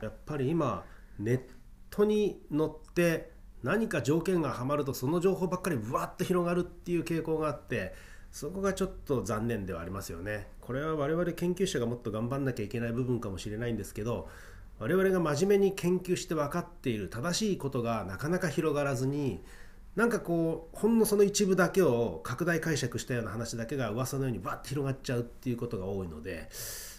やっぱり今ネットに乗って何か条件がはまるとその情報ばっかりぶわっと広がるっていう傾向があってそこがちょっと残念ではありますよね。これは我々研究者がもっと頑張んなきゃいけない部分かもしれないんですけど我々が真面目に研究して分かっている正しいことがなかなか広がらずになんかこうほんのその一部だけを拡大解釈したような話だけが噂のようにバッと広がっちゃうっていうことが多いので、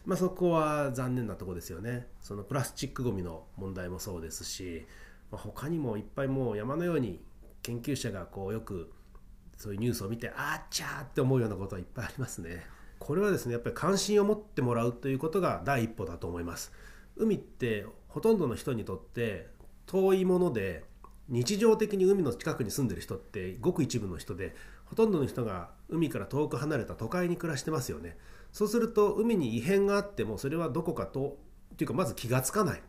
まあ、そこは残念なとこですよね。そのプラスチックごみの問題もそうですし、まあ、他にもいっぱいもう山のように研究者がこうよくそういうニュースを見てあっちゃーって思うようなことはいっぱいありますね。これはですねやっぱり関心を持ってもらうということが第一歩だと思います。海ってほとんどの人にとって遠いもので日常的に海の近くに住んでる人ってごく一部の人でほとんどの人が海から遠く離れた都会に暮らしてますよね。そうすると海に異変があってもそれはどこかとっていうかまず気がつかない。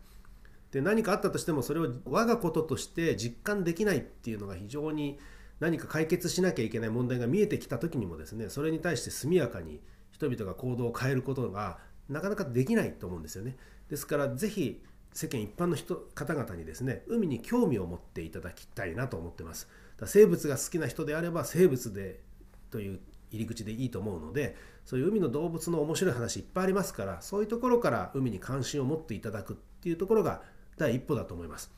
で何かあったとしてもそれを我がこととして実感できないっていうのが非常に何か解決しなきゃいけない問題が見えてきた時にもですねそれに対して速やかに人々が行動を変えることがなかなかできないと思うんですよね。ですからぜひ世間一般の人方々にですね海に興味を持っていただきたいなと思ってます。だ生物が好きな人であれば生物でという入り口でいいと思うのでそういう海の動物の面白い話いっぱいありますからそういうところから海に関心を持っていただくっていうところが第一歩だと思います。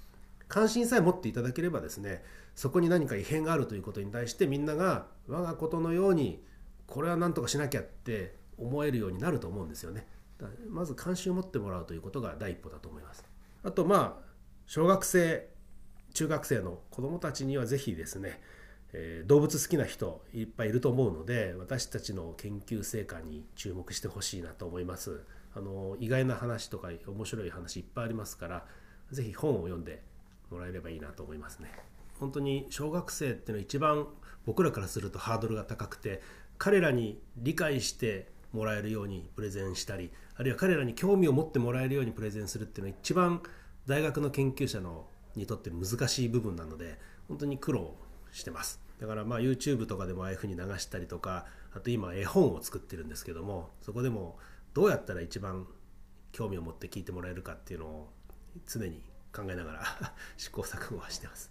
関心さえ持っていただければですねそこに何か異変があるということに対してみんなが我がことのようにこれは何とかしなきゃって思えるようになると思うんですよね。まず関心を持ってもらうということが第一歩だと思います。あとまあ小学生中学生の子どもたちには是非ですね、えー、動物好きな人いっぱいいると思うので私たちの研究成果に注目してほしいなと思います。あの意外な話とか面白い話いっぱいありますから是非本を読んでもらえればいいなと思いますね。本当に小学生っていうのは一番僕らからするとハードルが高くて彼らに理解してもらえるようにプレゼンしたりあるいは彼らに興味を持ってもらえるようにプレゼンするっていうのは一番大学の研究者のにとって難しい部分なので本当に苦労してます。だからまあ YouTube とかでもああいうふうに流したりとかあと今絵本を作ってるんですけどもそこでもどうやったら一番興味を持って聞いてもらえるかっていうのを常に考えながら 試行錯誤はしてます。